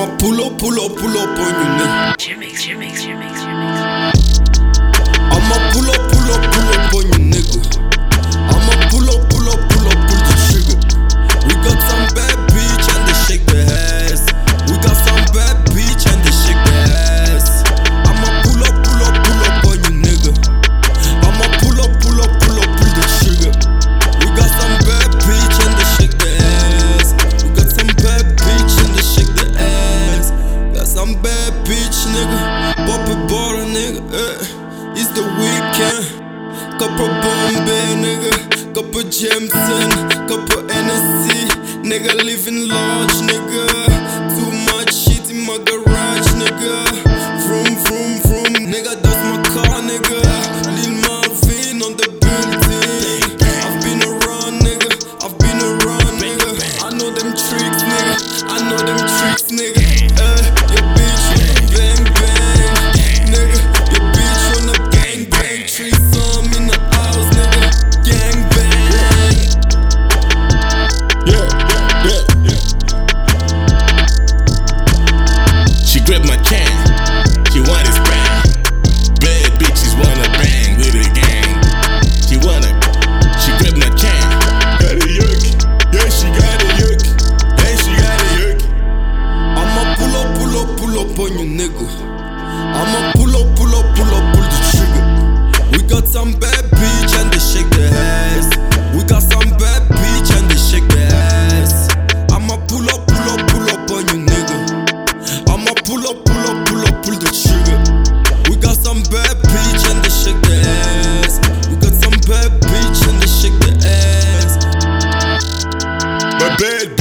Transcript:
I'ma pull up, pull up, pull up on you, nigga. Uh, it's the weekend. Couple Bombay, nigga. Couple Jameson. Couple NSC. Nigga, living large, nigga. Too much shit in my garage, nigga. Vroom, vroom, vroom. Nigga, that's my car, nigga. Lil Marvin on the building. I've been around, nigga. I've been around, nigga. I know them tricks, nigga. I know them tricks, nigga. grip my can. She want his bang. Bad bitches wanna bang with a gang. She wanna, she grip my can. Got a yoke, yeah she got a yuck. yeah she got a yuck. I'ma pull up, pull up, pull up on you nigga. I'ma pull up, pull up, pull up, pull the trigger. We got some bad. Bad